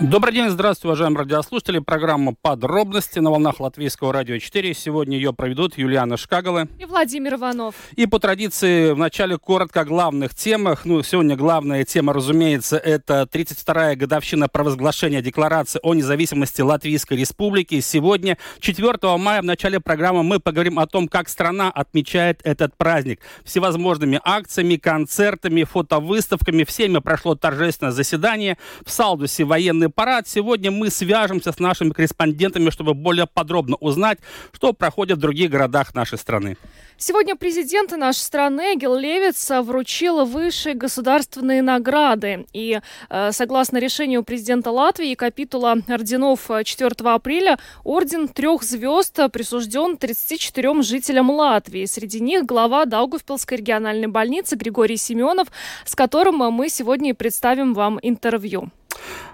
Добрый день, здравствуйте, уважаемые радиослушатели. Программа «Подробности» на волнах Латвийского радио 4. Сегодня ее проведут Юлиана Шкагала и Владимир Иванов. И по традиции вначале коротко о главных темах. Ну, сегодня главная тема, разумеется, это 32-я годовщина провозглашения Декларации о независимости Латвийской Республики. Сегодня, 4 мая, в начале программы мы поговорим о том, как страна отмечает этот праздник. Всевозможными акциями, концертами, фотовыставками. Всеми прошло торжественное заседание. В Салдусе военный военный парад. Сегодня мы свяжемся с нашими корреспондентами, чтобы более подробно узнать, что проходит в других городах нашей страны. Сегодня президент нашей страны Гил Левиц вручил высшие государственные награды. И э, согласно решению президента Латвии, капитула орденов 4 апреля, орден трех звезд присужден 34 жителям Латвии. Среди них глава Даугавпилской региональной больницы Григорий Семенов, с которым мы сегодня и представим вам интервью.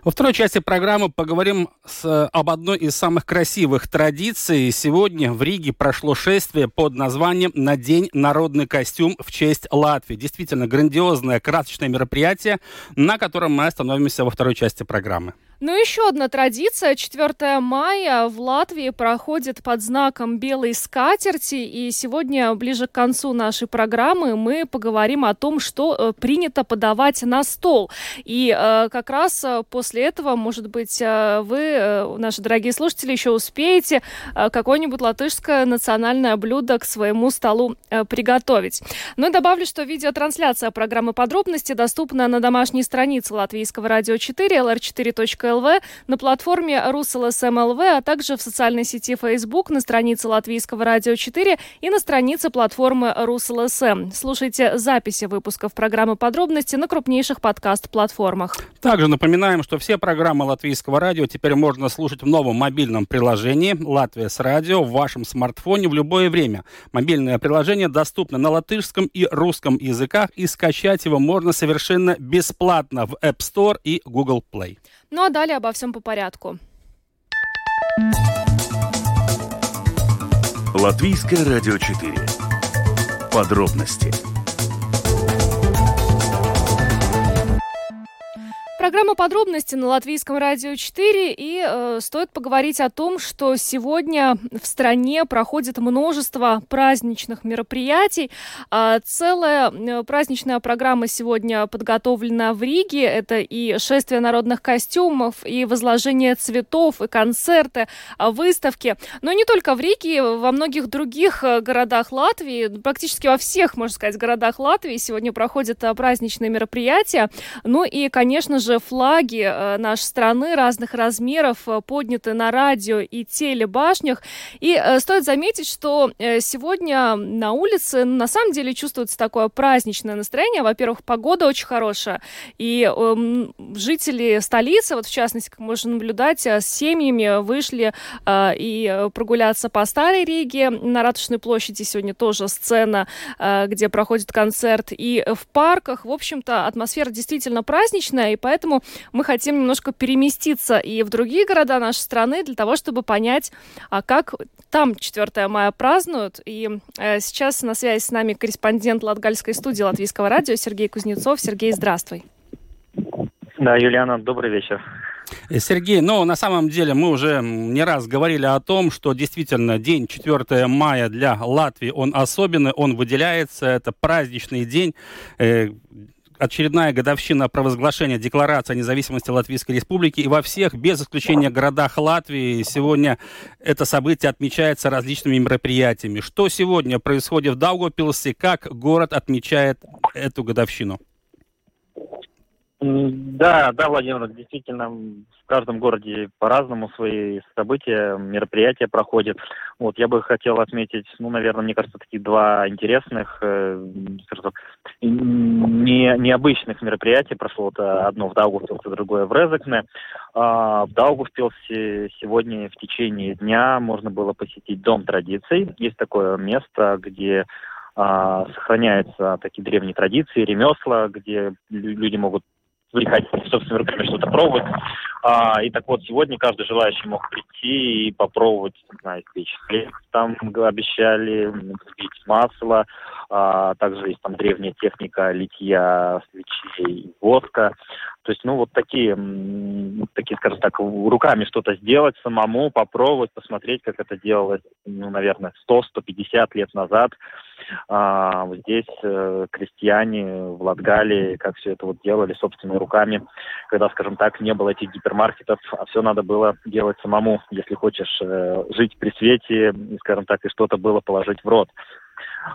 Во второй части программы поговорим с, об одной из самых красивых традиций. Сегодня в Риге прошло шествие под названием «Надень народный костюм в честь Латвии». Действительно грандиозное, красочное мероприятие, на котором мы остановимся во второй части программы. Ну, еще одна традиция. 4 мая в Латвии проходит под знаком белой скатерти. И сегодня, ближе к концу нашей программы, мы поговорим о том, что э, принято подавать на стол. И э, как раз э, после этого, может быть, э, вы, э, наши дорогие слушатели, еще успеете э, какое-нибудь латышское национальное блюдо к своему столу приготовить. Ну и добавлю, что видеотрансляция программы подробности доступна на домашней странице Латвийского радио 4, lr4.ru ЛВ, на платформе РусЛСМ ЛВ, а также в социальной сети Facebook, на странице Латвийского радио 4 и на странице платформы РусЛСМ. Слушайте записи выпусков программы «Подробности» на крупнейших подкаст-платформах. Также напоминаем, что все программы Латвийского радио теперь можно слушать в новом мобильном приложении «Латвия с радио» в вашем смартфоне в любое время. Мобильное приложение доступно на латышском и русском языках, и скачать его можно совершенно бесплатно в App Store и Google Play. Ну а далее обо всем по порядку. Латвийское радио 4. Подробности Программа подробности на Латвийском радио 4 и э, стоит поговорить о том, что сегодня в стране проходит множество праздничных мероприятий. Э, целая праздничная программа сегодня подготовлена в Риге. Это и шествие народных костюмов, и возложение цветов, и концерты, э, выставки. Но не только в Риге, во многих других э, городах Латвии, практически во всех, можно сказать, городах Латвии сегодня проходят э, праздничные мероприятия. Ну и, конечно же, флаги э, нашей страны разных размеров э, подняты на радио и телебашнях. И э, стоит заметить, что сегодня на улице на самом деле чувствуется такое праздничное настроение. Во-первых, погода очень хорошая. И э, жители столицы, вот в частности, как можно наблюдать, с семьями вышли и прогуляться по Старой Риге. На Ратушной площади сегодня тоже сцена, где проходит концерт. И в парках, в общем-то, атмосфера действительно праздничная, и поэтому поэтому мы хотим немножко переместиться и в другие города нашей страны для того, чтобы понять, а как там 4 мая празднуют. И э, сейчас на связи с нами корреспондент Латгальской студии Латвийского радио Сергей Кузнецов. Сергей, здравствуй. Да, Юлиана, добрый вечер. Э, Сергей, ну, на самом деле мы уже не раз говорили о том, что действительно день 4 мая для Латвии, он особенный, он выделяется, это праздничный день, э, очередная годовщина провозглашения Декларации о независимости Латвийской Республики. И во всех, без исключения городах Латвии, сегодня это событие отмечается различными мероприятиями. Что сегодня происходит в Даугавпилсе? Как город отмечает эту годовщину? Да, да, Владимир, действительно, в каждом городе по-разному свои события, мероприятия проходят. Вот я бы хотел отметить, ну, наверное, мне кажется, такие два интересных, э, не, необычных мероприятия прошло. Это одно в Даугавпилсе, другое в Резекне. А, в Даугавпилсе сегодня в течение дня можно было посетить Дом традиций. Есть такое место, где а, сохраняются такие древние традиции, ремесла, где люди могут увлекательно, собственно, руками что-то пробовать. А, и так вот, сегодня каждый желающий мог прийти и попробовать, не знаю, печь там обещали, взбить масло, а, также есть там древняя техника литья свечей воска. То есть, ну, вот такие, такие, скажем так, руками что-то сделать самому, попробовать, посмотреть, как это делалось, ну, наверное, 100-150 лет назад. А, здесь э, крестьяне в Латгалии, как все это вот делали собственными руками, когда, скажем так, не было этих гипермаркетов, а все надо было делать самому, если хочешь э, жить при свете, скажем так, и что-то было положить в рот.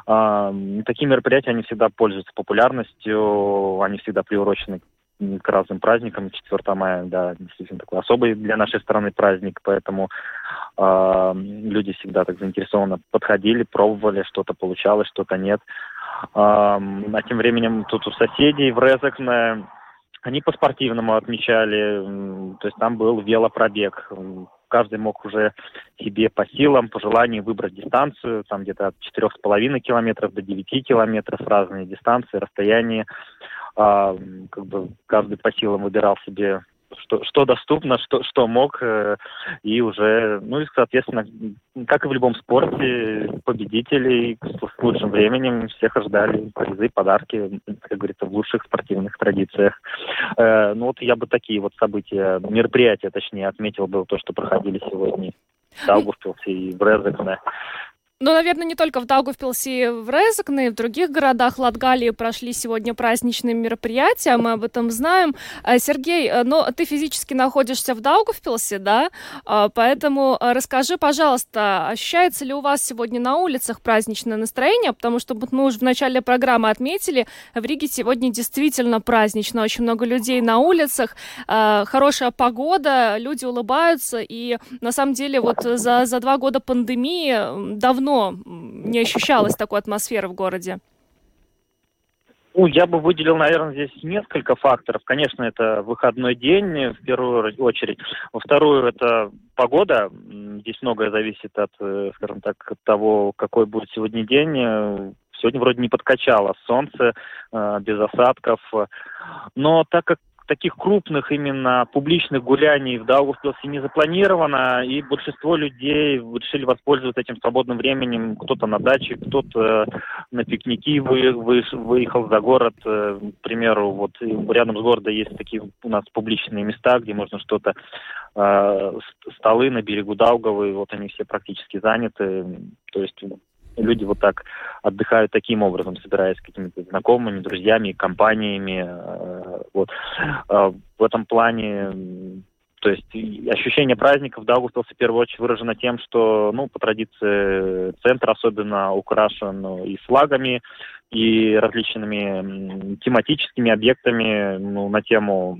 А, такие мероприятия, они всегда пользуются популярностью, они всегда приурочены к разным праздникам. 4 мая, да, действительно такой особый для нашей страны праздник, поэтому э, люди всегда так заинтересованно подходили, пробовали, что-то получалось, что-то нет. Э, а тем временем тут у соседей в Резекне они по-спортивному отмечали, то есть там был велопробег. Каждый мог уже себе по силам, по желанию выбрать дистанцию, там где-то от 4,5 километров до 9 километров, разные дистанции, расстояния а, как бы каждый по силам выбирал себе что, что доступно, что, что мог, э, и уже, ну и, соответственно, как и в любом спорте, победителей с лучшим временем всех ожидали призы, подарки, как говорится, в лучших спортивных традициях. Э, ну вот я бы такие вот события, мероприятия, точнее, отметил бы то, что проходили сегодня в Даугавпилсе и в Резекне. Ну, наверное, не только в Даугавпилсе, в Резекне, и в других городах Латгалии прошли сегодня праздничные мероприятия, мы об этом знаем. А, Сергей, э, но ты физически находишься в Даугавпилсе, да? А, поэтому э, расскажи, пожалуйста, ощущается ли у вас сегодня на улицах праздничное настроение? Потому что мы уже в начале программы отметили, в Риге сегодня действительно празднично, очень много людей на улицах, а, хорошая погода, люди улыбаются, и на самом деле вот за, за два года пандемии давно давно не ощущалось такой атмосферы в городе? Ну, я бы выделил, наверное, здесь несколько факторов. Конечно, это выходной день, в первую очередь. Во вторую, это погода. Здесь многое зависит от, э, скажем так, от того, какой будет сегодня день. Сегодня вроде не подкачало солнце, э, без осадков. Но так как таких крупных именно публичных гуляний в Даугавпилсе не запланировано, и большинство людей решили воспользоваться этим свободным временем. Кто-то на даче, кто-то на пикники вы, вы, выехал за город. Э, к примеру, вот рядом с городом есть такие у нас публичные места, где можно что-то э, столы на берегу Даугавы, вот они все практически заняты. То есть люди вот так отдыхают таким образом, собираясь с какими-то знакомыми, друзьями, компаниями. Э, вот. Э, в этом плане то есть ощущение праздников Даугавпилса в первую очередь выражено тем, что, ну, по традиции, центр особенно украшен и флагами, и различными тематическими объектами ну, на тему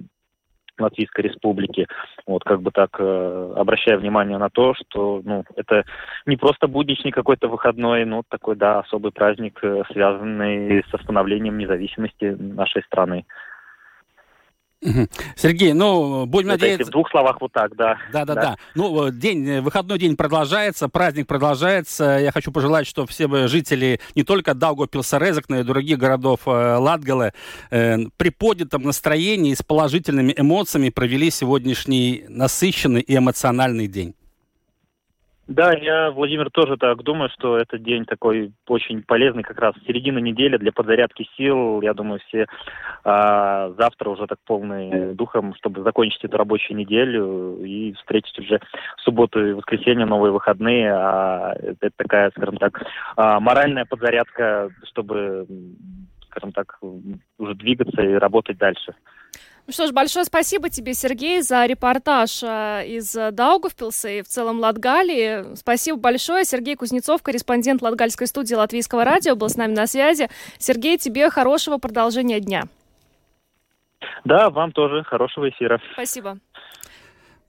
Латвийской Республики. Вот как бы так э, обращая внимание на то, что ну, это не просто будничный какой-то выходной, но такой, да, особый праздник, э, связанный с восстановлением независимости нашей страны. Сергей, ну, будем Это надеяться... в двух словах вот так, да. Да-да-да. Ну, день, э, выходной день продолжается, праздник продолжается. Я хочу пожелать, чтобы все жители не только Даугавпилса, Резекна и других городов э, Латгалы э, при поднятом настроении и с положительными эмоциями провели сегодняшний насыщенный и эмоциональный день. Да, я, Владимир, тоже так думаю, что этот день такой очень полезный, как раз середина недели для подзарядки сил. Я думаю, все а, завтра уже так полные духом, чтобы закончить эту рабочую неделю и встретить уже субботу и воскресенье, новые выходные. А это такая, скажем так, а, моральная подзарядка, чтобы, скажем так, уже двигаться и работать дальше. Ну что ж, большое спасибо тебе, Сергей, за репортаж э, из Даугавпилса и в целом Латгалии. Спасибо большое. Сергей Кузнецов, корреспондент Латгальской студии Латвийского радио, был с нами на связи. Сергей, тебе хорошего продолжения дня. Да, вам тоже хорошего эфира. Спасибо.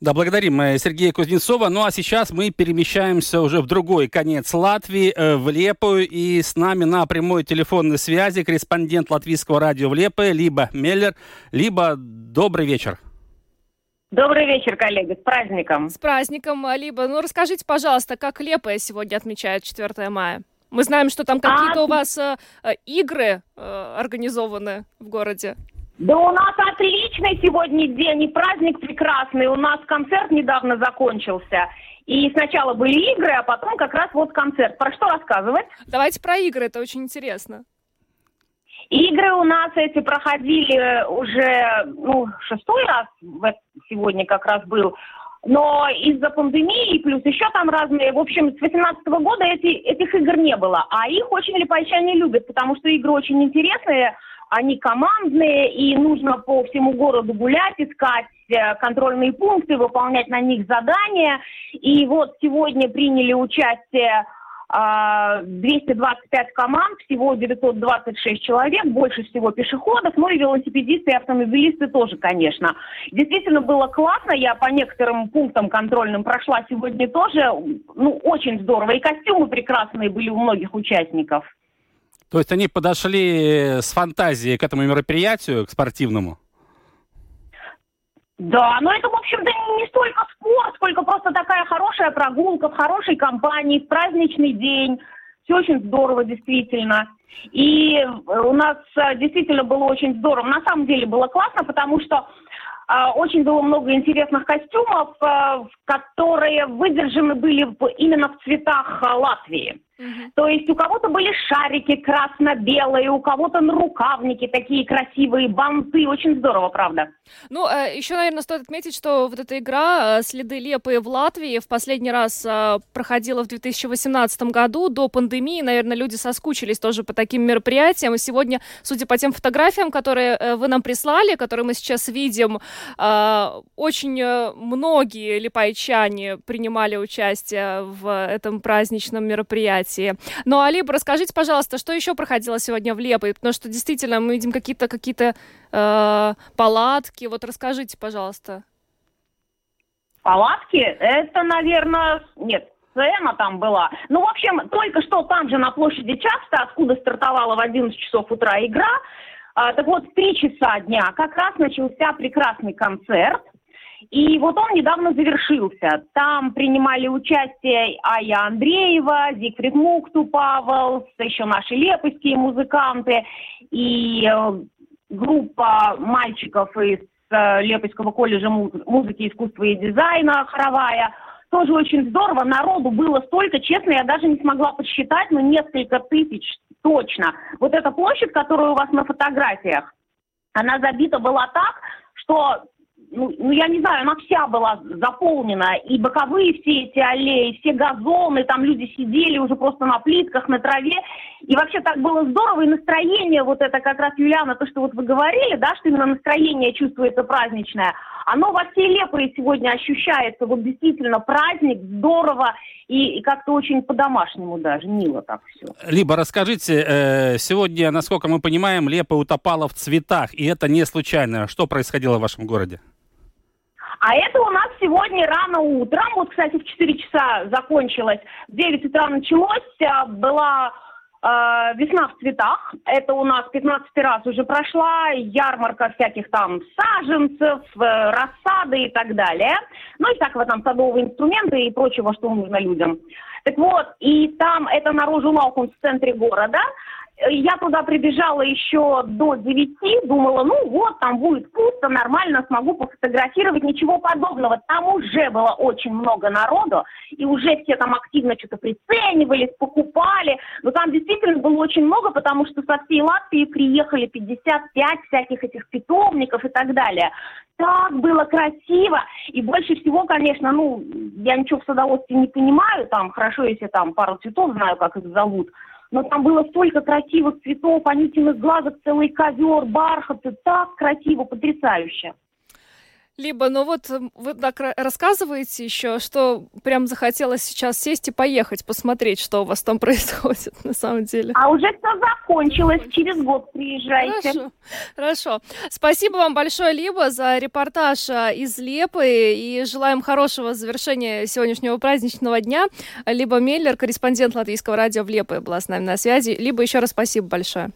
Да, благодарим э, Сергея Кузнецова. Ну а сейчас мы перемещаемся уже в другой конец Латвии, э, в Лепую. И с нами на прямой телефонной связи корреспондент латвийского радио в Лепое, либо Меллер, либо добрый вечер. Добрый вечер, коллеги, с праздником. С праздником, либо, ну расскажите, пожалуйста, как Лепая сегодня отмечает 4 мая? Мы знаем, что там какие-то а... у вас э, игры э, организованы в городе. Да у нас отличный сегодня день и праздник прекрасный. У нас концерт недавно закончился. И сначала были игры, а потом как раз вот концерт. Про что рассказывать? Давайте про игры, это очень интересно. Игры у нас эти проходили уже, ну, шестой раз сегодня как раз был. Но из-за пандемии, плюс еще там разные, в общем, с 18 года эти, этих игр не было. А их очень липайчане любят, потому что игры очень интересные, они командные, и нужно по всему городу гулять, искать э, контрольные пункты, выполнять на них задания. И вот сегодня приняли участие 225 а, команд, всего 926 человек, больше всего пешеходов, ну и велосипедисты и автомобилисты тоже, конечно. Действительно было классно, я по некоторым пунктам контрольным прошла сегодня тоже, ну, очень здорово, и костюмы прекрасные были у многих участников. То есть они подошли с фантазией к этому мероприятию, к спортивному? Да, но это, в общем-то, не столько спорт, сколько просто такая хорошая прогулка в хорошей компании, в праздничный день. Все очень здорово, действительно. И у нас э, действительно было очень здорово. На самом деле было классно, потому что а, очень было много интересных костюмов, э, которые выдержаны были именно в цветах э, Латвии. Угу. То есть у кого-то были шарики красно-белые, у кого-то нарукавники такие красивые, банты. Очень здорово, правда. Ну, э, еще, наверное, стоит отметить, что вот эта игра «Следы Лепы» в Латвии в последний раз проходила в 2018 году, до пандемии. Наверное, люди соскучились тоже по таким мероприятиям. И сегодня, судя по тем фотографиям, которые вы нам прислали, которые мы сейчас видим, очень многие липайчане принимали участие в этом праздничном мероприятии. Ну, Алиб, расскажите, пожалуйста, что еще проходило сегодня в Лепой? Потому что действительно мы видим какие-то какие-то э, палатки. Вот расскажите, пожалуйста. Палатки? Это, наверное, нет, сцена там была. Ну, в общем, только что там же на площади Часто, откуда стартовала в 11 часов утра игра, а, так вот, в 3 часа дня как раз начался прекрасный концерт. И вот он недавно завершился. Там принимали участие Ая Андреева, Зигфрид Мукту, Павел, еще наши лепойские музыканты и э, группа мальчиков из э, Лепойского колледжа музыки, искусства и дизайна хоровая. Тоже очень здорово. Народу было столько, честно, я даже не смогла подсчитать, но несколько тысяч точно. Вот эта площадь, которая у вас на фотографиях, она забита была так, что ну, ну, я не знаю, она вся была заполнена, и боковые все эти аллеи, все газоны, там люди сидели уже просто на плитках, на траве, и вообще так было здорово, и настроение, вот это как раз, Юлиана, то, что вот вы говорили, да, что именно настроение чувствуется праздничное, оно во всей Лепре сегодня ощущается, вот действительно праздник, здорово, и, и как-то очень по-домашнему даже, мило так все. Либо расскажите, э, сегодня, насколько мы понимаем, Лепа утопала в цветах, и это не случайно. Что происходило в вашем городе? А это у нас сегодня рано утром, вот, кстати, в 4 часа закончилось, в 9 утра началось, а, была э, весна в цветах, это у нас 15 раз уже прошла, ярмарка всяких там саженцев, э, рассады и так далее, ну и всякого там садового инструмента и прочего, что нужно людям. Так вот, и там это на Рожу в центре города, я туда прибежала еще до девяти, думала, ну вот, там будет пусто, нормально, смогу пофотографировать, ничего подобного. Там уже было очень много народу, и уже все там активно что-то приценивались, покупали. Но там действительно было очень много, потому что со всей Латвии приехали 55 всяких этих питомников и так далее. Так было красиво, и больше всего, конечно, ну, я ничего в садоводстве не понимаю, там, хорошо, если там пару цветов знаю, как их зовут, но там было столько красивых цветов, анютиных глазок, целый ковер, бархаты, так красиво, потрясающе. Либо, ну вот вы так рассказываете еще, что прям захотелось сейчас сесть и поехать, посмотреть, что у вас там происходит на самом деле. А уже все закончилось, через год приезжайте. Хорошо, хорошо. Спасибо вам большое, Либо, за репортаж а, из Лепы, и желаем хорошего завершения сегодняшнего праздничного дня. Либо Меллер, корреспондент Латвийского радио в Лепе, была с нами на связи. Либо еще раз спасибо большое.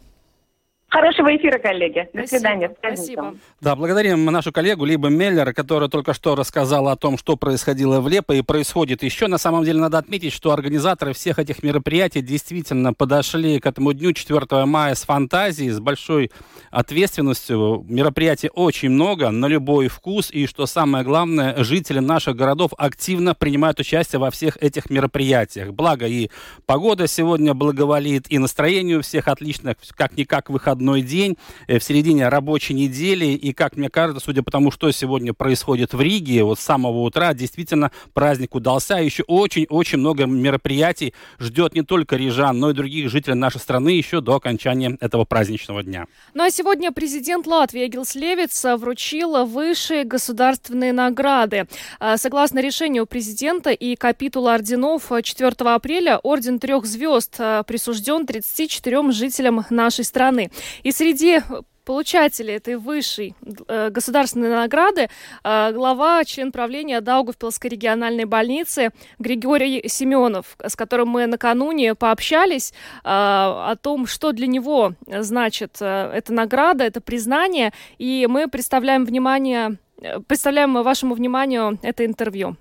Хорошего эфира, коллеги. До Спасибо. свидания. Спасибо. Да, благодарим нашу коллегу Либо Меллер, которая только что рассказала о том, что происходило в Лепо и происходит еще. На самом деле надо отметить, что организаторы всех этих мероприятий действительно подошли к этому дню 4 мая с фантазией, с большой ответственностью. Мероприятий очень много, на любой вкус. И что самое главное, жители наших городов активно принимают участие во всех этих мероприятиях. Благо и погода сегодня благоволит, и настроение у всех отлично, как-никак выходной день э, в середине рабочей недели. И, как мне кажется, судя по тому, что сегодня происходит в Риге, вот с самого утра действительно праздник удался. Еще очень-очень много мероприятий ждет не только рижан, но и других жителей нашей страны еще до окончания этого праздничного дня. Ну а сегодня президент Латвии Гилс Левиц вручил высшие государственные награды. А, Согласно решению президента и капитула орденов 4 апреля орден трех звезд а, присужден 34 жителям нашей страны. И среди получателей этой высшей э, государственной награды э, глава, член правления Даугавпилской региональной больницы Григорий Семенов, с которым мы накануне пообщались э, о том, что для него значит э, эта награда, это признание, и мы представляем внимание, э, представляем вашему вниманию это интервью.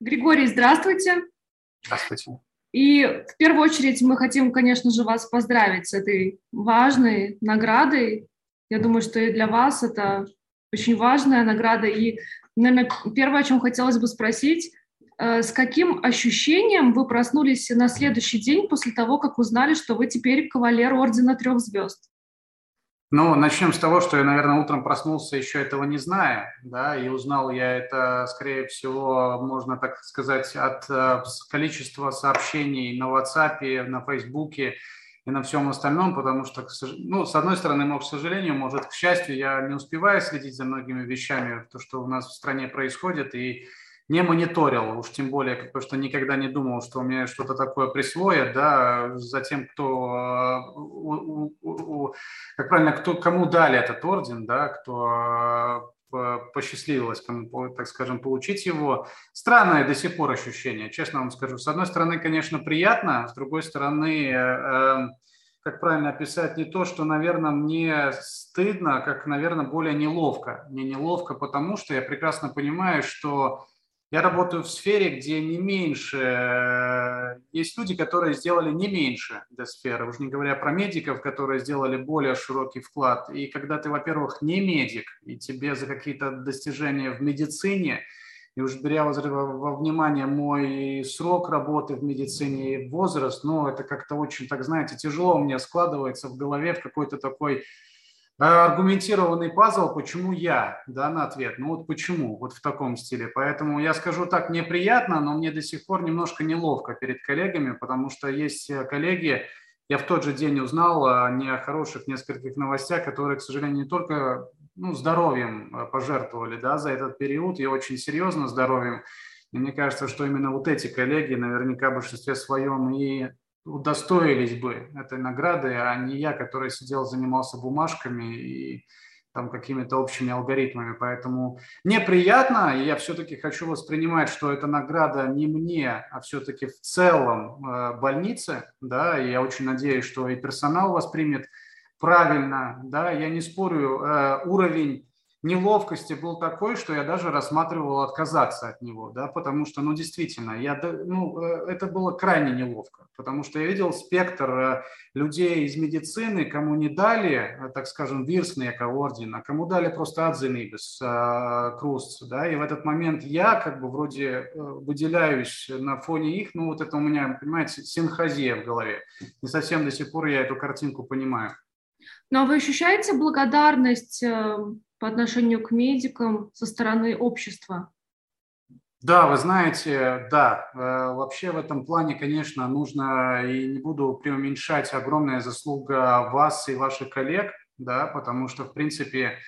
Григорий, здравствуйте. Здравствуйте. И в первую очередь мы хотим, конечно же, вас поздравить с этой важной наградой. Я думаю, что и для вас это очень важная награда. И, наверное, первое, о чем хотелось бы спросить, э, с каким ощущением вы проснулись на следующий день после того, как узнали, что вы теперь кавалер Ордена Трех Звезд? Ну, начнем с того, что я, наверное, утром проснулся еще этого не зная, да, и узнал я это, скорее всего, можно так сказать, от э, количества сообщений на WhatsApp, на Фейсбуке и на всем остальном, потому что, ну, с одной стороны, мог, к сожалению, может, к счастью, я не успеваю следить за многими вещами, то, что у нас в стране происходит, и не мониторил, уж тем более, потому что никогда не думал, что у меня что-то такое присвоят, да, за тем, кто, у, у, у, как правильно, кто, кому дали этот орден, да, кто посчастливилось, кому, так скажем, получить его. Странное до сих пор ощущение, честно вам скажу. С одной стороны, конечно, приятно, с другой стороны, э, как правильно описать, не то, что, наверное, мне стыдно, а как, наверное, более неловко. Мне неловко, потому что я прекрасно понимаю, что я работаю в сфере, где не меньше, э, есть люди, которые сделали не меньше для сферы, уж не говоря про медиков, которые сделали более широкий вклад. И когда ты, во-первых, не медик, и тебе за какие-то достижения в медицине, и уж беря во внимание мой срок работы в медицине и возраст, ну, это как-то очень, так знаете, тяжело у меня складывается в голове в какой-то такой аргументированный пазл, почему я, да, на ответ. Ну вот почему, вот в таком стиле. Поэтому я скажу так, мне приятно, но мне до сих пор немножко неловко перед коллегами, потому что есть э, коллеги, я в тот же день узнал о нехороших нескольких новостях, которые, к сожалению, не только ну, здоровьем э, пожертвовали да, за этот период, и очень серьезно здоровьем. И мне кажется, что именно вот эти коллеги наверняка в большинстве своем и удостоились бы этой награды, а не я, который сидел, занимался бумажками и там какими-то общими алгоритмами. Поэтому мне приятно, и я все-таки хочу воспринимать, что эта награда не мне, а все-таки в целом э, больнице, да, и я очень надеюсь, что и персонал воспримет правильно, да, я не спорю, э, уровень неловкости был такой, что я даже рассматривал отказаться от него, да, потому что, ну, действительно, я, ну, э, это было крайне неловко, потому что я видел спектр э, людей из медицины, кому не дали, э, так скажем, вирснека орден, а кому дали просто адзинибис, круст, да, и в этот момент я как бы вроде выделяюсь на фоне их, ну, вот это у меня, понимаете, синхазия в голове, не совсем до сих пор я эту картинку понимаю. Но вы ощущаете благодарность по отношению к медикам со стороны общества? Да, вы знаете, да, э, вообще в этом плане, конечно, нужно, и не буду преуменьшать, огромная заслуга вас и ваших коллег, да, потому что, в принципе,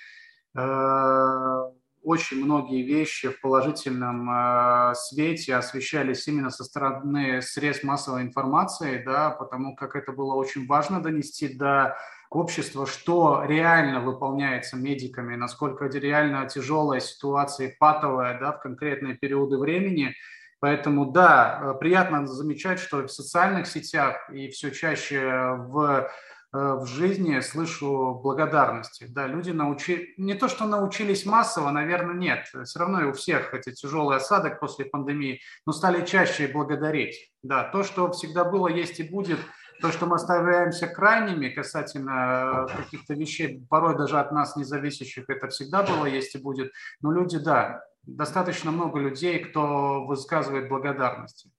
э, очень многие вещи в положительном э, свете освещались именно со стороны средств массовой информации, да, потому как это было очень важно донести до общества, что реально выполняется медиками, насколько это реально тяжелая ситуация, патовая да, в конкретные периоды времени. Поэтому да, приятно замечать, что в социальных сетях и все чаще в в жизни слышу благодарности. Да, люди научили, не то, что научились массово, наверное, нет. Все равно и у всех эти тяжелый осадок после пандемии, но стали чаще благодарить. Да, то, что всегда было, есть и будет – то, что мы оставляемся крайними касательно э, каких-то вещей, порой даже от нас не зависящих, это всегда было, есть и будет. Но люди, да, достаточно много людей, кто высказывает благодарности.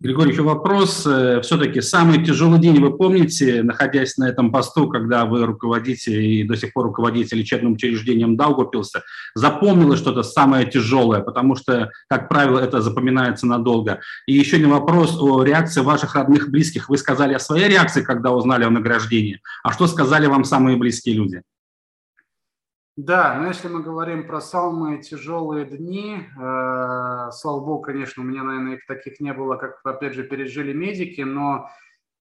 Григорий, еще вопрос. Э, Все-таки самый тяжелый день вы помните, находясь на этом посту, когда вы руководите и до сих пор руководите лечебным учреждением Даугупилса, запомнилось что-то самое тяжелое, потому что, как правило, это запоминается надолго. И еще один вопрос о реакции ваших родных, близких. Вы сказали о своей реакции, когда узнали о награждении. А что сказали вам самые близкие люди? Да, но если мы говорим про самые тяжелые дни, э, слава богу, конечно, у меня, наверное, их таких не было, как, опять же, пережили медики, но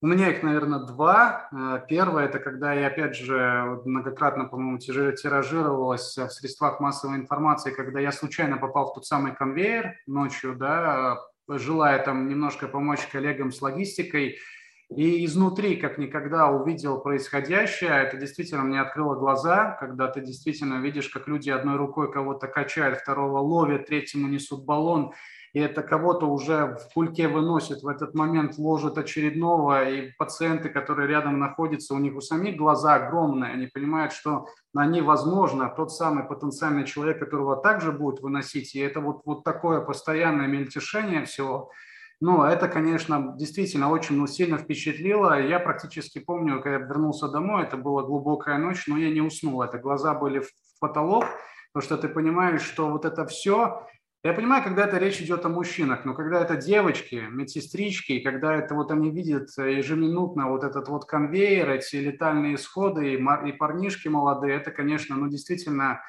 у меня их, наверное, два. Э, первое – это когда я, опять же, многократно, по-моему, тиражировалась в средствах массовой информации, когда я случайно попал в тот самый конвейер ночью, да, желая там немножко помочь коллегам с логистикой – и изнутри, как никогда, увидел происходящее. Это действительно мне открыло глаза, когда ты действительно видишь, как люди одной рукой кого-то качают, второго ловят, третьему несут баллон, и это кого-то уже в кульке выносит, в этот момент ложат очередного, и пациенты, которые рядом находятся, у них у самих глаза огромные, они понимают, что на они, возможно, тот самый потенциальный человек, которого также будет выносить, и это вот, вот такое постоянное мельтешение всего – но это, конечно, действительно очень сильно впечатлило. Я практически помню, когда я вернулся домой, это была глубокая ночь, но я не уснул. Это глаза были в потолок, потому что ты понимаешь, что вот это все... Я понимаю, когда это речь идет о мужчинах, но когда это девочки, медсестрички, когда это вот они видят ежеминутно вот этот вот конвейер, эти летальные исходы и, и парнишки молодые, это, конечно, ну действительно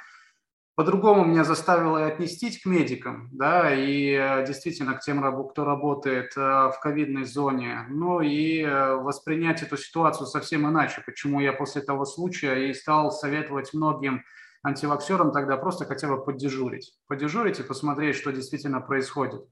по-другому меня заставило и отнестись к медикам, да, и э, действительно к тем, кто работает э, в ковидной зоне, ну и э, воспринять эту ситуацию совсем иначе, почему я после того случая и стал советовать многим антиваксерам тогда просто хотя бы поддежурить, поддежурить и посмотреть, что действительно происходит.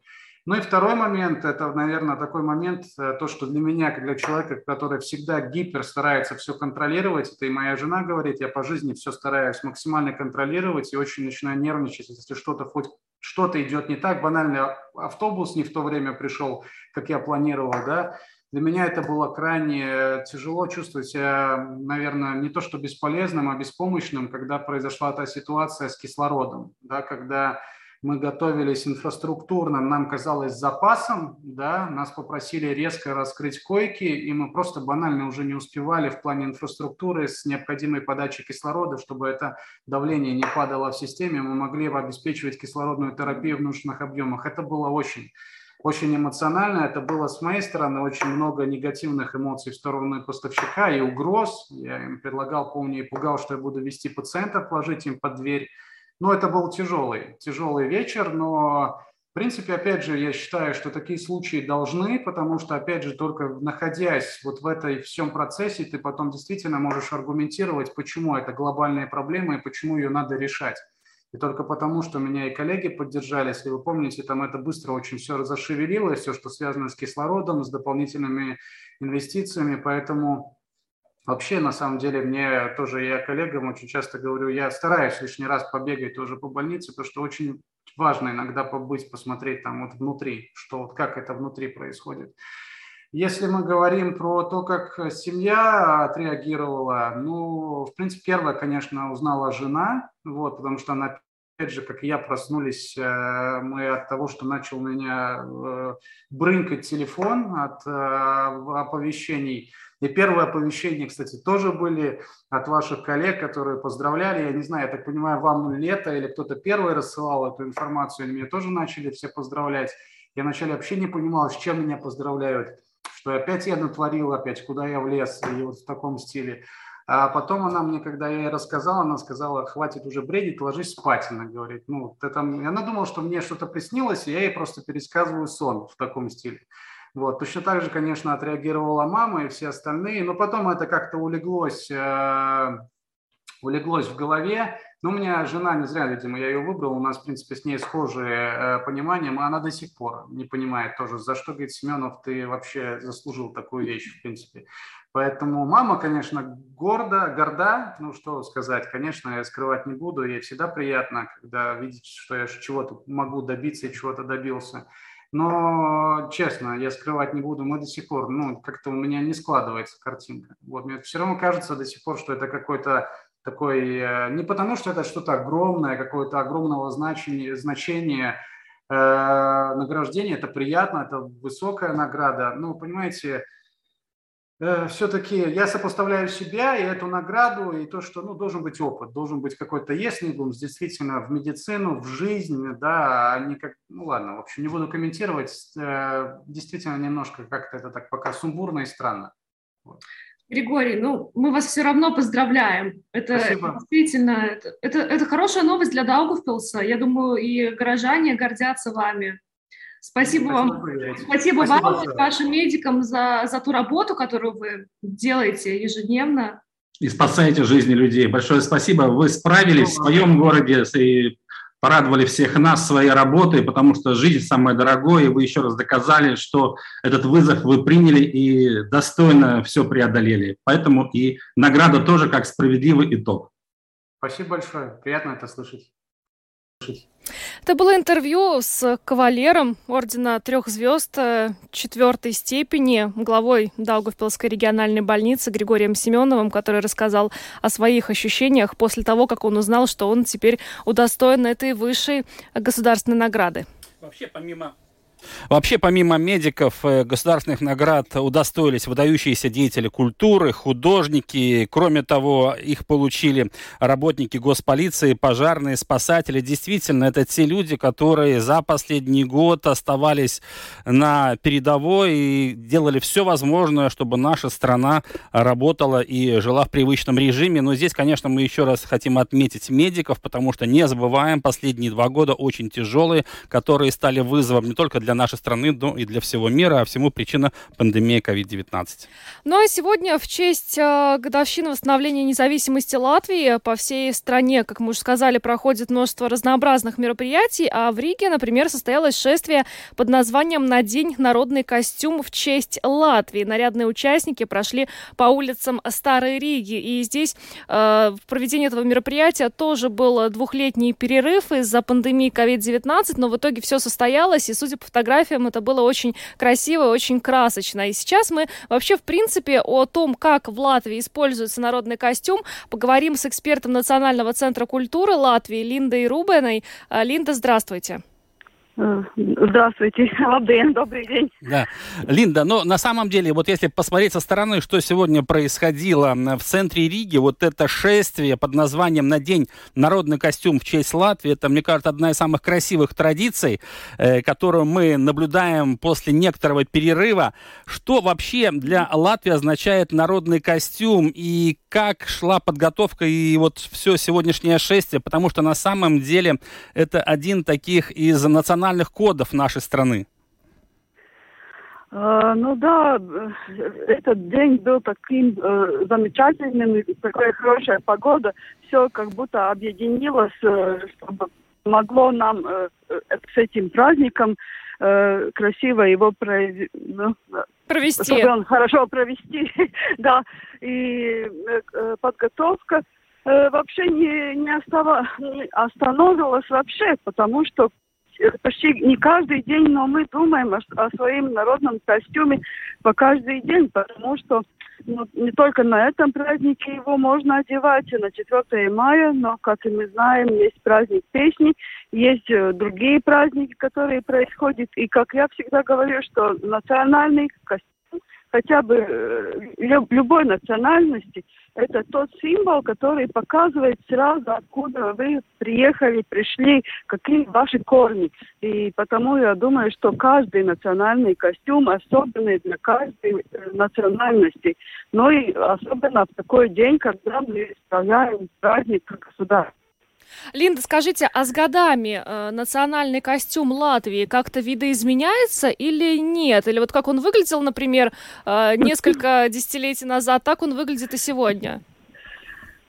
Ну и второй момент, это, наверное, такой момент, э, то, что для меня, как для человека, который всегда гипер старается все контролировать, это и моя жена говорит, я по жизни все стараюсь максимально контролировать и очень начинаю нервничать, если что-то хоть что-то идет не так, банально автобус не в то время пришел, как я планировал, да, для меня это было крайне тяжело чувствовать себя, наверное, не то что бесполезным, а беспомощным, когда произошла та ситуация с кислородом, да, когда мы готовились инфраструктурно, нам казалось запасом, да, нас попросили резко раскрыть койки, и мы просто банально уже не успевали в плане инфраструктуры с необходимой подачей кислорода, чтобы это давление не падало в системе, мы могли обеспечивать кислородную терапию в нужных объемах. Это было очень очень эмоционально. Это было с моей стороны очень много негативных эмоций в сторону поставщика и угроз. Я им предлагал, помню, и пугал, что я буду вести пациентов, положить им под дверь. Но это был тяжелый, тяжелый вечер, но в принципе, опять же, я считаю, что такие случаи должны, потому что, опять же, только находясь вот в этой всем процессе, ты потом действительно можешь аргументировать, почему это глобальная проблема и почему ее надо решать. И только потому, что меня и коллеги поддержали, если вы помните, там это быстро очень все зашевелилось, все, что связано с кислородом, с дополнительными инвестициями, поэтому Вообще, на самом деле, мне тоже, я коллегам очень часто говорю, я стараюсь лишний раз побегать тоже по больнице, потому что очень важно иногда побыть, посмотреть там вот внутри, что вот как это внутри происходит. Если мы говорим про то, как семья отреагировала, ну, в принципе, первое, конечно, узнала жена, вот, потому что она опять же, как и я, проснулись э, мы от того, что начал меня э, брынкать телефон от э, оповещений – и первые оповещения, кстати, тоже были от ваших коллег, которые поздравляли. Я не знаю, я так понимаю, вам лето или кто-то первый рассылал эту информацию, или меня тоже начали все поздравлять. Я вначале вообще не понимал, с чем меня поздравляют, что опять я натворил, опять куда я влез, и вот в таком стиле. А потом она мне, когда я ей рассказала, она сказала, хватит уже бредить, ложись спать, она говорит. Ну, ты там... Она думала, что мне что-то приснилось, и я ей просто пересказываю сон в таком стиле. Вот. Точно так же, конечно, отреагировала мама и все остальные, но потом это как-то улеглось, э, улеглось в голове. Но у меня жена, не зря, видимо, я ее выбрал, у нас, в принципе, с ней схожие э, понимания, но она до сих пор не понимает тоже, за что, говорит, Семенов, ты вообще заслужил такую вещь, в принципе. Поэтому мама, конечно, горда, горда, ну что сказать, конечно, я скрывать не буду, ей всегда приятно, когда видеть, что я чего-то могу добиться и чего-то добился. Но, честно, я скрывать не буду, мы до сих пор, ну, как-то у меня не складывается картинка. Вот, мне все равно кажется до сих пор, что это какой-то такой, э, не потому что это что-то огромное, какое-то огромного значения, значения э, награждение, это приятно, это высокая награда. Ну, понимаете, все-таки я сопоставляю себя и эту награду, и то, что ну, должен быть опыт, должен быть какой-то еслингумс действительно в медицину, в жизнь, да, а не как, ну ладно, в общем, не буду комментировать, э, действительно немножко как-то это так пока сумбурно и странно. Вот. Григорий, ну, мы вас все равно поздравляем. Это Спасибо. действительно, это, это, это хорошая новость для Даугавпилса. Я думаю, и горожане гордятся вами. Спасибо, вам. Спасибо, Спасибо, Спасибо вам, большое. вашим медикам, за, за ту работу, которую вы делаете ежедневно. И спасаете жизни людей. Большое спасибо. Вы справились в своем городе и порадовали всех нас своей работой, потому что жизнь самое дорогое, и вы еще раз доказали, что этот вызов вы приняли и достойно все преодолели. Поэтому и награда тоже как справедливый итог. Спасибо большое, приятно это слышать. Это было интервью с кавалером Ордена Трех Звезд э, четвертой степени, главой Даугавпилской региональной больницы Григорием Семеновым, который рассказал о своих ощущениях после того, как он узнал, что он теперь удостоен этой высшей государственной награды. Вообще, помимо Вообще, помимо медиков, э, государственных наград удостоились выдающиеся деятели культуры, художники. Кроме того, их получили работники госполиции, пожарные, спасатели. Действительно, это те люди, которые за последний год оставались на передовой и делали все возможное, чтобы наша страна работала и жила в привычном режиме. Но здесь, конечно, мы еще раз хотим отметить медиков, потому что не забываем, последние два года очень тяжелые, которые стали вызовом не только для нашей страны, но и для всего мира, а всему причина пандемии COVID-19. Ну а сегодня в честь э, годовщины восстановления независимости Латвии по всей стране, как мы уже сказали, проходит множество разнообразных мероприятий, а в Риге, например, состоялось шествие под названием «На день народный костюм в честь Латвии». Нарядные участники прошли по улицам Старой Риги, и здесь э, в проведении этого мероприятия тоже был двухлетний перерыв из-за пандемии COVID-19, но в итоге все состоялось, и, судя по фотографиям, это было очень красиво, очень красочно. И сейчас мы вообще, в принципе, о том, как в Латвии используется народный костюм, поговорим с экспертом Национального центра культуры Латвии Линдой Рубеной. Линда, здравствуйте. Здравствуйте, Лабден, добрый день. Да. Линда, но на самом деле, вот если посмотреть со стороны, что сегодня происходило в центре Риги, вот это шествие под названием «На день народный костюм в честь Латвии», это, мне кажется, одна из самых красивых традиций, э, которую мы наблюдаем после некоторого перерыва. Что вообще для Латвии означает народный костюм и как шла подготовка и вот все сегодняшнее шествие? Потому что на самом деле это один таких из национальных кодов нашей страны. Э, ну да, э, этот день был таким э, замечательным, такая хорошая погода, все как будто объединилось, э, чтобы могло нам э, с этим праздником э, красиво его произ- ну, Провести. чтобы он хорошо провести, да, и э, подготовка э, вообще не, не остава- остановилась вообще, потому что почти не каждый день, но мы думаем о, о своем народном костюме по каждый день, потому что ну, не только на этом празднике его можно одевать, и на 4 мая, но, как и мы знаем, есть праздник песни, есть э, другие праздники, которые происходят, и, как я всегда говорю, что национальный костюм хотя бы э, лю- любой национальности, это тот символ, который показывает сразу, откуда вы приехали, пришли, какие ваши корни. И потому я думаю, что каждый национальный костюм особенный для каждой э, национальности. Но и особенно в такой день, когда мы исправляем праздник как государство. Линда, скажите, а с годами э, национальный костюм Латвии как-то видоизменяется или нет? Или вот как он выглядел, например, э, несколько десятилетий назад, так он выглядит и сегодня?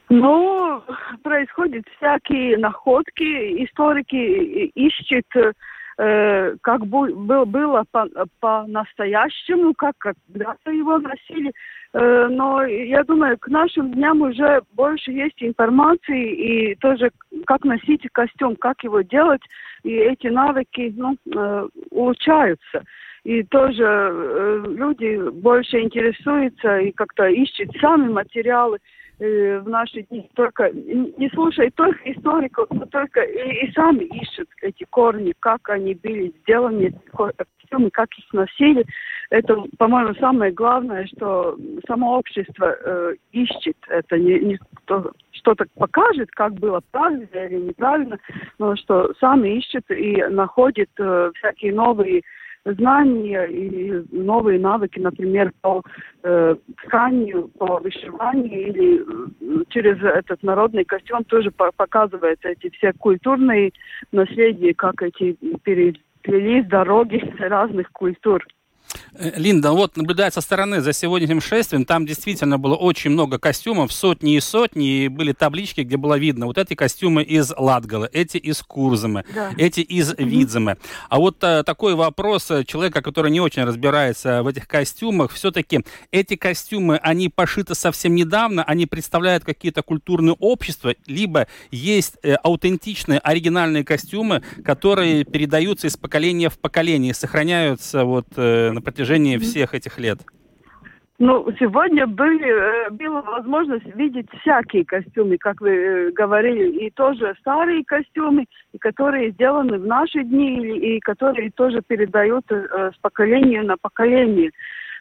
Ну, происходят всякие находки, историки ищут э, как бы, был, было по, по-настоящему, как когда-то его носили. Э, но я думаю, к нашим дням уже больше есть информации и тоже как носить костюм, как его делать, и эти навыки ну, э, улучшаются. И тоже э, люди больше интересуются и как-то ищут сами материалы в наши дни. Только не слушай только историков, но только и, и сами ищут эти корни, как они были сделаны, костюмы, как их носили. Это, по-моему, самое главное, что само общество э, ищет. Это не, не что-то покажет, как было правильно или неправильно, но что сами ищет и находит э, всякие новые знания и новые навыки, например, по э, тканию, по вышиванию или э, через этот народный костюм тоже по показывает эти все культурные наследия, как эти переплелись дороги разных культур. Э, Линда, вот наблюдая со стороны за сегодняшним шествием, там действительно было очень много костюмов, сотни и сотни, и были таблички, где было видно, вот эти костюмы из Латгала, эти из Курзамы, да. эти из Видзамы. А вот а, такой вопрос э, человека, который не очень разбирается в этих костюмах, все-таки эти костюмы, они пошиты совсем недавно, они представляют какие-то культурные общества, либо есть э, аутентичные, оригинальные костюмы, которые передаются из поколения в поколение, сохраняются вот э, на протяжении всех этих лет? Ну, сегодня были, э, была возможность видеть всякие костюмы, как вы э, говорили, и тоже старые костюмы, и которые сделаны в наши дни, и, которые тоже передаются э, с поколения на поколение.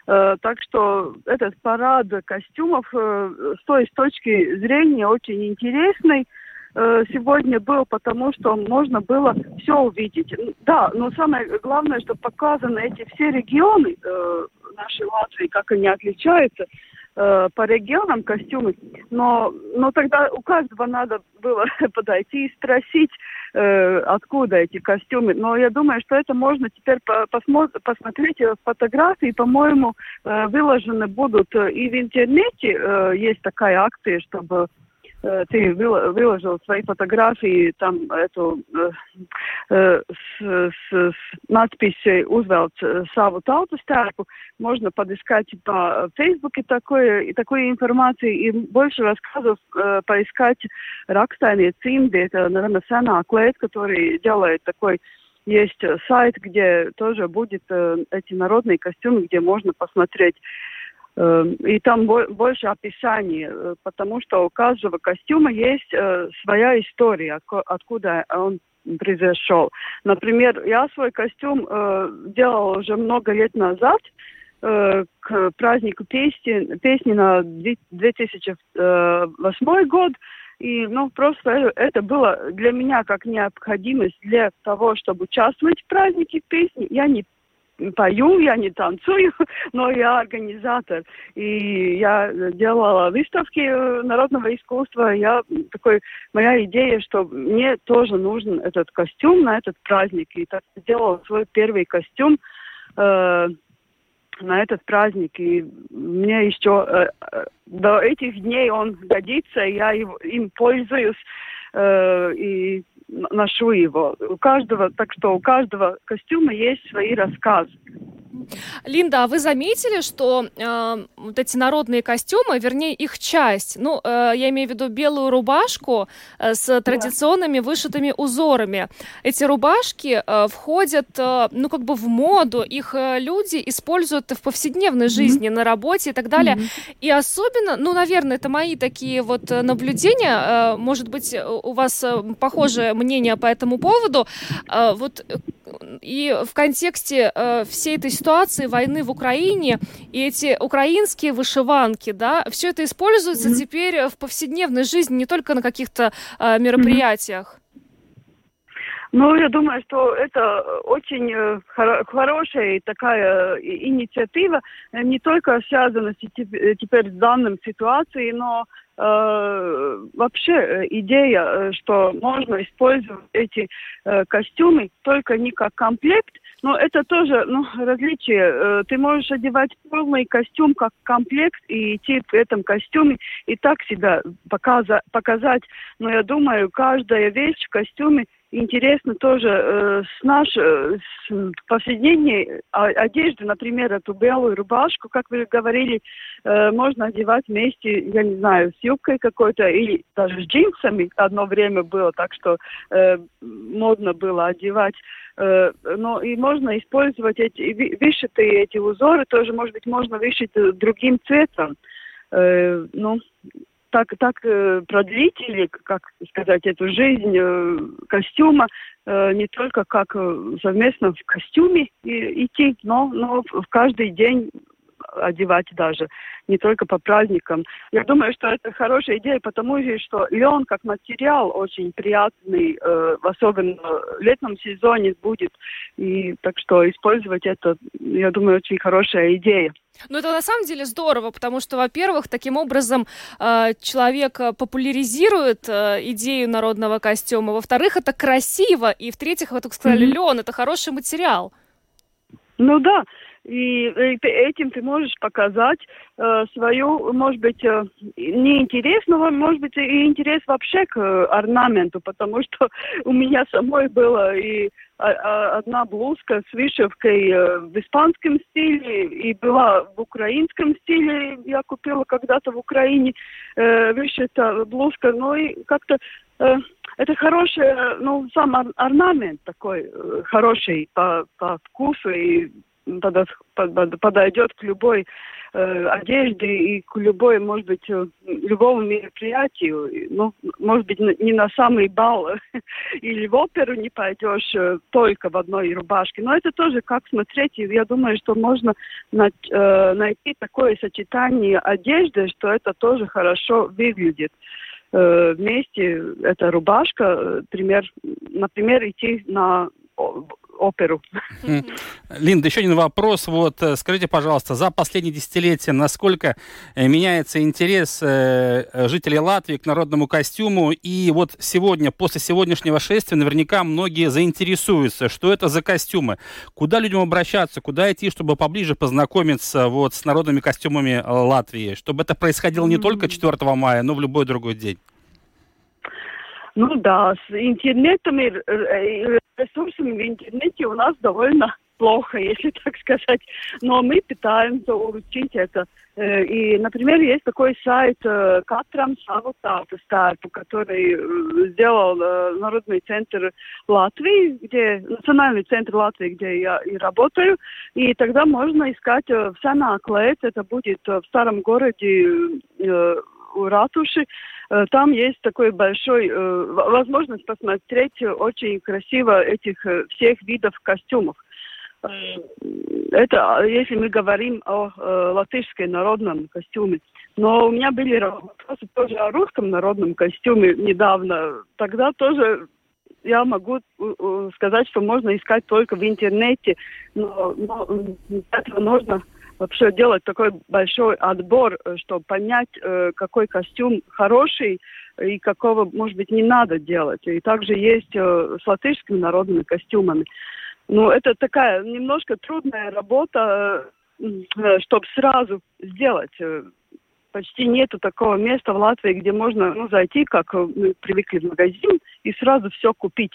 Так что этот парад костюмов с той точки зрения очень интересный. Э, сегодня был, потому что можно было все увидеть. Да, но самое главное, что показаны эти все регионы э, нашей Латвии, как они отличаются э, по регионам костюмы. Но, но тогда у каждого надо было подойти и спросить, э, откуда эти костюмы. Но я думаю, что это можно теперь посмотреть фотографии, по-моему, э, выложены будут и в интернете. Э, есть такая акция, чтобы Э, ты выложил свои фотографии, там эту э, э, с, с, с надписью «Узвелт саву тауту стярку». Можно подыскать по Фейсбуке такое, и такую информацию, и больше рассказов э, поискать Ракстайные Цимби, это, наверное, Сена Клейт, который делает такой есть сайт, где тоже будет э, эти народные костюмы, где можно посмотреть и там больше описаний, э, потому что у каждого костюма есть э, своя история, откуда он произошел. Например, я свой костюм э, делала уже много лет назад к празднику песни, песни на 2008 год. И, ну, просто это было для меня как необходимость для того, чтобы участвовать в празднике песни. Я не пою, я не танцую, но я организатор. И я делала выставки э, народного искусства. Я такой, моя идея, что мне тоже нужен этот костюм на этот праздник. И так сделала свой первый костюм э, на этот праздник. И мне еще э, э, до этих дней он годится, и я его, им пользуюсь. Э, и ношу его. У каждого, так что у каждого костюма есть свои рассказы. Линда, а вы заметили, что э, вот эти народные костюмы, вернее их часть, ну, э, я имею в виду белую рубашку э, с традиционными вышитыми узорами, эти рубашки э, входят, э, ну, как бы в моду, их э, люди используют в повседневной жизни, mm-hmm. на работе и так далее. Mm-hmm. И особенно, ну, наверное, это мои такие вот наблюдения, э, может быть, у вас э, похожее мнение по этому поводу, э, вот и в контексте э, всей этой ситуации войны в Украине и эти украинские вышиванки, да, все это используется mm-hmm. теперь в повседневной жизни, не только на каких-то э, мероприятиях. Ну, я думаю, что это очень э, хорошая такая э, инициатива, не только связана теперь с данной ситуацией, но э, вообще идея, что можно использовать эти э, костюмы только не как комплект, но это тоже ну, различие. Ты можешь одевать полный костюм как комплект и идти в этом костюме и так себя показа- показать. Но я думаю, каждая вещь в костюме интересно тоже э, с нашей э, с повседневной одежды, например, эту белую рубашку, как вы говорили, э, можно одевать вместе, я не знаю, с юбкой какой-то или даже с джинсами одно время было, так что э, модно было одевать. Э, но и можно использовать эти вышитые эти узоры, тоже, может быть, можно вышить другим цветом. Э, ну, так, так э, продлить или, как сказать, эту жизнь э, костюма э, не только как совместно в костюме идти, но, но в каждый день одевать даже, не только по праздникам. Я думаю, что это хорошая идея, потому что лен как материал очень приятный, э, особенно в летном сезоне будет. И так что использовать это, я думаю, очень хорошая идея. Ну, это на самом деле здорово, потому что, во-первых, таким образом э, человек популяризирует э, идею народного костюма, во-вторых, это красиво, и в-третьих, вы только сказали, mm-hmm. лен, это хороший материал. Ну да, и этим ты можешь показать э, свою, может быть, э, не интерес, но, может быть, и интерес вообще к орнаменту, потому что у меня самой было и а, а, одна блузка с вышивкой э, в испанском стиле и была в украинском стиле. Я купила когда-то в Украине э, вышита блузка, ну и как-то э, это хороший, ну, сам орнамент такой э, хороший по, по вкусу и подойдет к любой э, одежде и к любой, может быть, э, любому мероприятию. Ну, может быть, не на самый бал или в оперу не пойдешь э, только в одной рубашке. Но это тоже как смотреть. Я думаю, что можно на, э, найти такое сочетание одежды, что это тоже хорошо выглядит э, вместе эта рубашка, э, пример, например, идти на оперу. Линда, еще один вопрос. Вот э, скажите, пожалуйста, за последние десятилетия насколько э, меняется интерес э, жителей Латвии к народному костюму? И вот сегодня, после сегодняшнего шествия, наверняка многие заинтересуются, что это за костюмы, куда людям обращаться, куда идти, чтобы поближе познакомиться вот с народными костюмами Латвии, чтобы это происходило не только 4 мая, но в любой другой день. Ну да, с интернетом и ресурсами в интернете у нас довольно плохо, если так сказать. Но мы пытаемся улучшить это. Э, и, например, есть такой сайт э, Катрам Савутата Старпу, который э, сделал Народный центр Латвии, где Национальный центр Латвии, где я и работаю. И тогда можно искать в Санаклэц, это будет в старом городе ратуши. Там есть такой большой возможность посмотреть очень красиво этих всех видов костюмов. Это если мы говорим о э, латышской народном костюме. Но у меня были вопросы тоже о русском народном костюме недавно. Тогда тоже я могу сказать, что можно искать только в интернете, но, но этого нужно вообще делать такой большой отбор, чтобы понять, э, какой костюм хороший и какого, может быть, не надо делать. И также есть э, с латышскими народными костюмами. Ну, это такая немножко трудная работа, э, чтобы сразу сделать. Э, почти нету такого места в Латвии, где можно ну, зайти, как мы привыкли в магазин, и сразу все купить.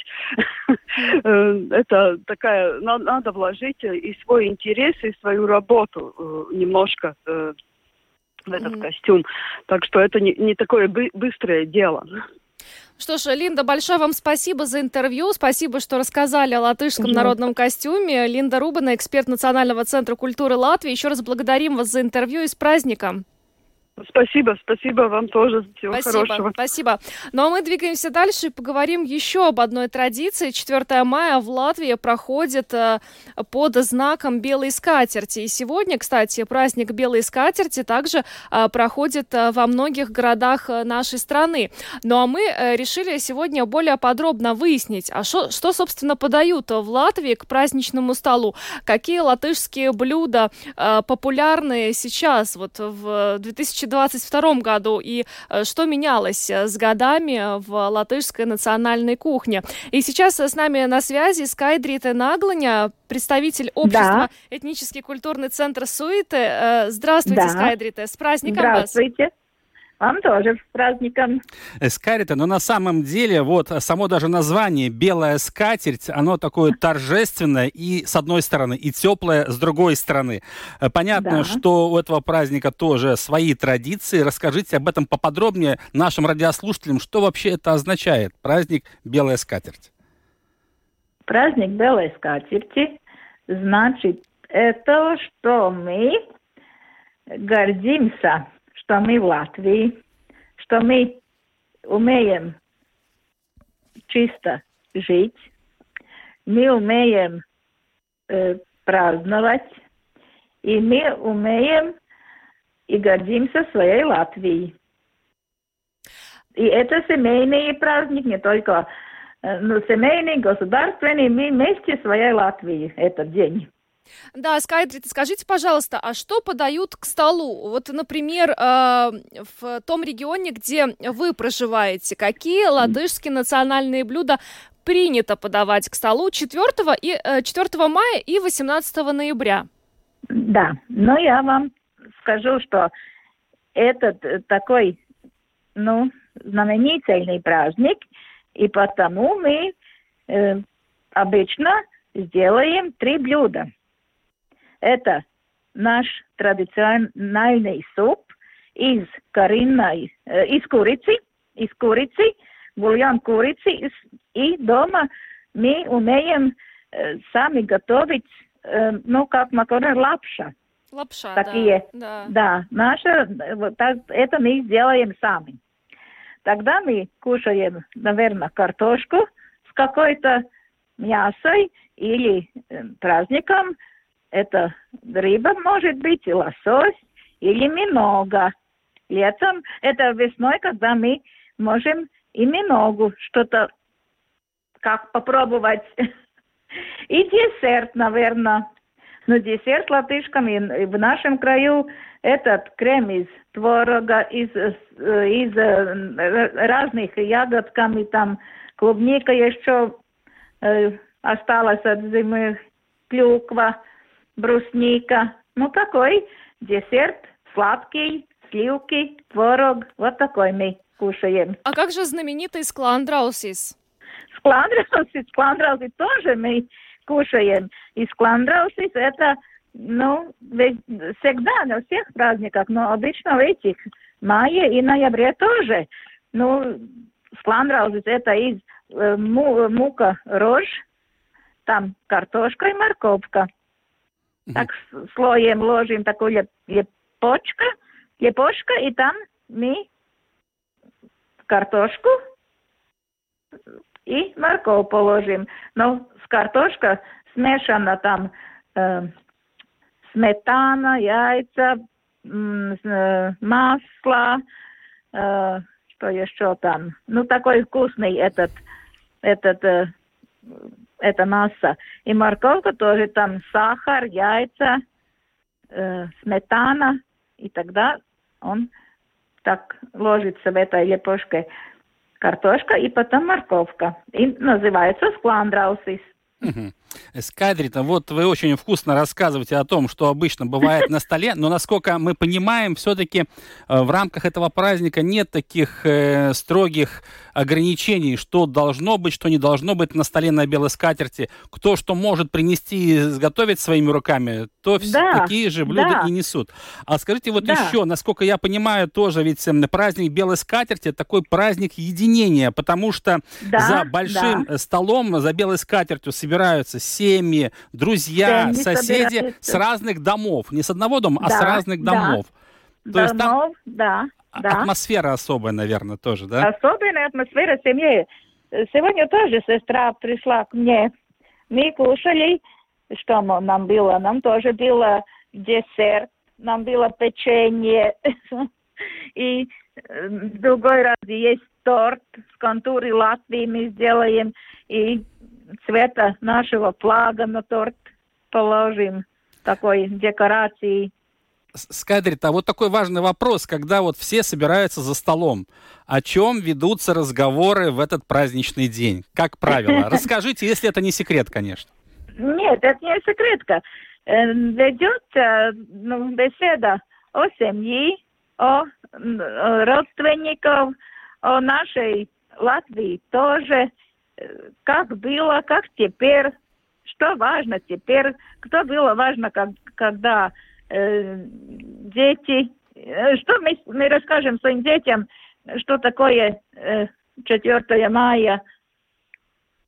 Э, это такая, надо вложить и свой интерес, и свою работу немножко в этот костюм. Так что это не, такое быстрое дело. Что ж, Линда, большое вам спасибо за интервью. Спасибо, что рассказали о латышском народном костюме. Линда Рубана, эксперт Национального центра культуры Латвии. Еще раз благодарим вас за интервью и с праздником. Спасибо, спасибо вам тоже. Всего спасибо, хорошего. Спасибо. Ну а мы двигаемся дальше и поговорим еще об одной традиции. 4 мая в Латвии проходит э, под знаком белой скатерти. И сегодня, кстати, праздник белой скатерти также э, проходит э, во многих городах нашей страны. Ну а мы решили сегодня более подробно выяснить, а шо, что, собственно, подают в Латвии к праздничному столу. Какие латышские блюда популярны сейчас, вот в 2000 2022 году и э, что менялось э, с годами в латышской национальной кухне. И сейчас с нами на связи Скайдрита Нагланя, представитель общества да. Этнический культурный центр Суиты. Э, здравствуйте, да. Скайдрита, с праздником Здравствуйте. вас! Вам тоже с праздником. Скарита, но на самом деле вот само даже название «белая скатерть», оно такое торжественное и с одной стороны, и теплое с другой стороны. Э, понятно, Да. что у этого праздника тоже свои традиции. Расскажите об этом поподробнее нашим радиослушателям, что вообще это означает, праздник «белая скатерть». Праздник белой скатерти значит это, что мы гордимся, что мы в Латвии, что мы умеем чисто жить, мы умеем э, праздновать, и мы умеем и гордимся своей Латвией. И это семейный праздник, не только ну, семейный, государственный, мы вместе своей Латвии этот день. Да, Скайдрит, скажите, пожалуйста, а что подают к столу? Вот, например, э, в том регионе, где вы проживаете, какие латышские национальные блюда принято подавать к столу 4, и, э, 4 мая и 18 ноября? Да, но я вам скажу, что этот э, такой, ну, знаменательный праздник, и потому мы э, обычно сделаем три блюда. Это наш традиционный суп из куриной, э, из курицы, из курицы, бульон курицы, из- и дома мы умеем э, сами готовить, э, ну, как макароны лапша. Лапша, Такие, да. Да, наше, э, вот так, это мы сделаем сами. Тогда мы кушаем, наверное, картошку с какой-то мясой или э, праздником. Это рыба может быть, и лосось, или минога. Летом, это весной, когда мы можем и миногу что-то как попробовать. И десерт, наверное. Но десерт латышками в нашем краю этот крем из творога, из, э, из э, разных ягодками, там клубника еще э, осталась от зимы, клюква, брусника. Ну, такой десерт сладкий, сливки, творог. Вот такой мы кушаем. А как же знаменитый скландрауsis? Скландрауsis, скландрауsis тоже мы кушаем. И скландрауsis это, ну, всегда на всех праздниках, но обычно в этих мае и ноябре тоже. Ну, скландрауsis это из э, му- мука рожь, там картошка и морковка. Так слоем ложим такую леп- лепочка, лепошка, и там мы картошку и морковь положим. Но с картошка смешана там э, сметана, яйца, э, масло, э, что еще там. Ну, такой вкусный этот, этот, э, эта масса. И морковка тоже там сахар, яйца, э, сметана. И тогда он так ложится в этой лепешке картошка и потом морковка. И называется скландрауsis. Мгм. Скадрита, вот вы очень вкусно рассказываете о том, что обычно бывает на столе, но насколько мы понимаем, все-таки в рамках этого праздника нет таких э, строгих ограничений, что должно быть, что не должно быть на столе на белой скатерти. Кто что может принести и изготовить своими руками, то Да, такие же блюда да. и несут. А скажите вот Да. еще, насколько я понимаю, тоже ведь м, праздник белой скатерти такой праздник единения, потому что Да, за большим да. э, столом, за белой скатертью собираются семьи, друзья, Семьи соседи собираются. с разных домов. Не с одного дома, а с Да, разных да. домов. То есть там Домов, да, да. атмосфера особая, наверное, тоже, да? Особенная атмосфера. Э, Сегодня тоже сестра пришла к мне. Мы кушали, что нам было? Нам тоже было десерт, нам было печенье. И э, в другой раз есть торт с контуры Латвии мы сделаем. И цвета нашего флага на торт положим. Такой декорации. С- Скадрит, а вот такой важный вопрос, когда вот все собираются за столом. О чем ведутся разговоры в этот праздничный день? Как правило. Расскажите, если это не секрет, конечно. Нет, это не секретка. Э, Ведет э, ну, беседа о семье, о родственников, о нашей Латвии тоже, как было, как теперь, что важно теперь, кто было важно, как, когда э, дети, э, что мы, мы расскажем своим детям, что такое э, 4 мая.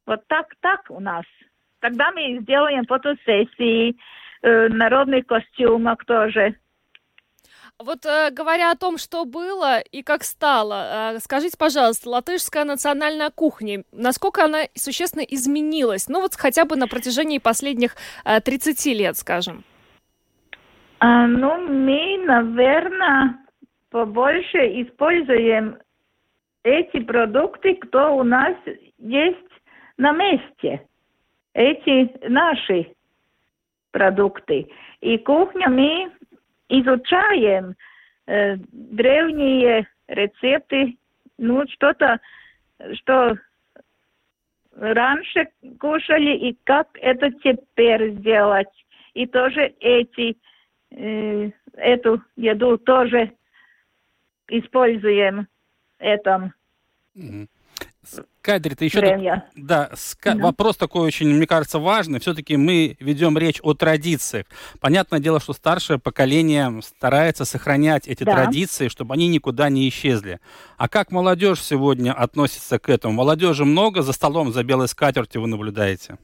Вот так, так у нас. Тогда мы сделаем фотосессии, э, народных костюмах тоже. Вот э, говоря о том, что было и как стало, э, скажите, пожалуйста, латышская национальная кухня, насколько она существенно изменилась? Ну вот хотя бы на протяжении последних э, 30 лет, скажем. А, ну, мы, наверное, побольше используем эти продукты, кто у нас есть на месте. Эти наши продукты. И кухню мы изучаем э, древние рецепты, ну, что-то, что раньше кушали и как это теперь сделать. И тоже эти, э, эту еду тоже используем этом. Mm-hmm. Кадри, ты еще... Так, да, ска... да, вопрос такой очень, мне кажется, важный. Все-таки мы ведем речь о традициях. Понятное дело, что старшее поколение старается сохранять эти да. традиции, чтобы они никуда не исчезли. А как молодежь сегодня относится к этому? Молодежи много за столом, за белой скатертью вы наблюдаете?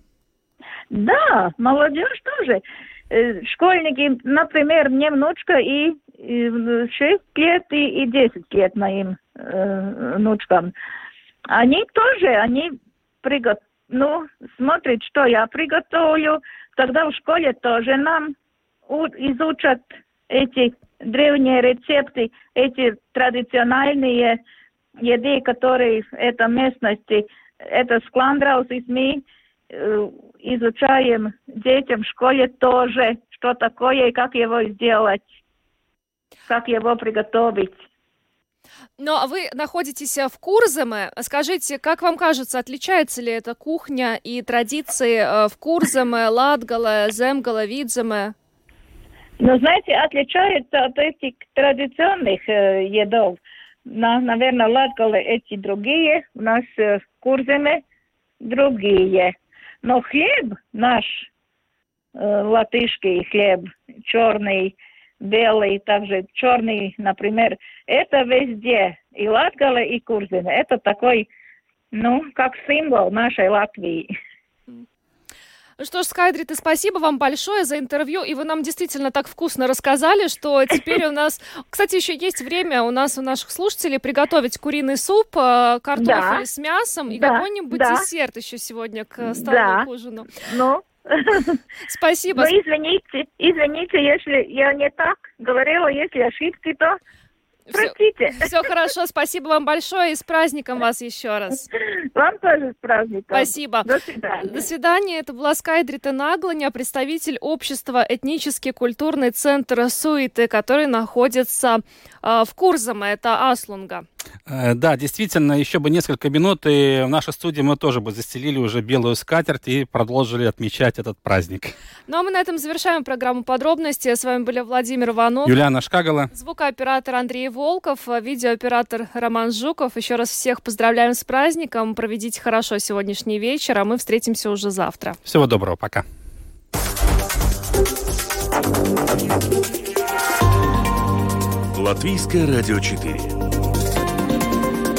Да, молодежь тоже. Э, школьники, например, мне внучка и 6 лет и 10 лет моим э, внучкам они тоже, они приготовят, ну, смотрят, что я приготовлю, тогда в школе тоже нам изучат эти древние рецепты, эти традиционные еды, которые в этой местности, это скламдраус, и мы э, изучаем детям в школе тоже, что такое и как его сделать, как его приготовить. Ну, а вы находитесь э, в Курзаме. Скажите, как вам кажется, отличается ли эта кухня и традиции э, в Курзаме, Латгале, Земгале, Видзаме? Ну, знаете, отличается от этих традиционных э, едов. На, наверное, Латгале эти другие, у нас э, в Курзаме другие. Но хлеб наш, э, латышский хлеб, черный, белый, также черный, например, это везде. И Латгала, и Курзина. Это такой, ну, как символ нашей Латвии. Ну что ж, Скайдрит, спасибо вам большое за интервью, и вы нам действительно так вкусно рассказали, что теперь у нас... Кстати, еще есть время у нас, у наших слушателей, приготовить куриный суп, э, картофель да. с мясом и да. какой-нибудь да. десерт еще сегодня к столу, да. к ужину. Ну, Спасибо. Но извините, извините, если я не так говорила, если ошибки, то Простите. Все, все хорошо, спасибо вам большое и с праздником вас еще раз. Вам тоже с праздником. Спасибо. До свидания. До свидания. Это была Скайдрита Нагланя, представитель общества Этнический культурный центр Суиты, который находится э, в Курзаме, это Аслунга. Э, да, действительно, еще бы несколько минут, и в нашей студии мы тоже бы застелили уже белую скатерть и продолжили отмечать этот праздник. Ну а мы на этом завершаем программу подробности. С вами были Владимир Иванов, Юлиана Шкагала, звукооператор Андрей Волков, видеооператор Роман Жуков. Еще раз всех поздравляем с праздником. Проведите хорошо сегодняшний вечер, а мы встретимся уже завтра. Всего доброго, пока. Латвийское радио 4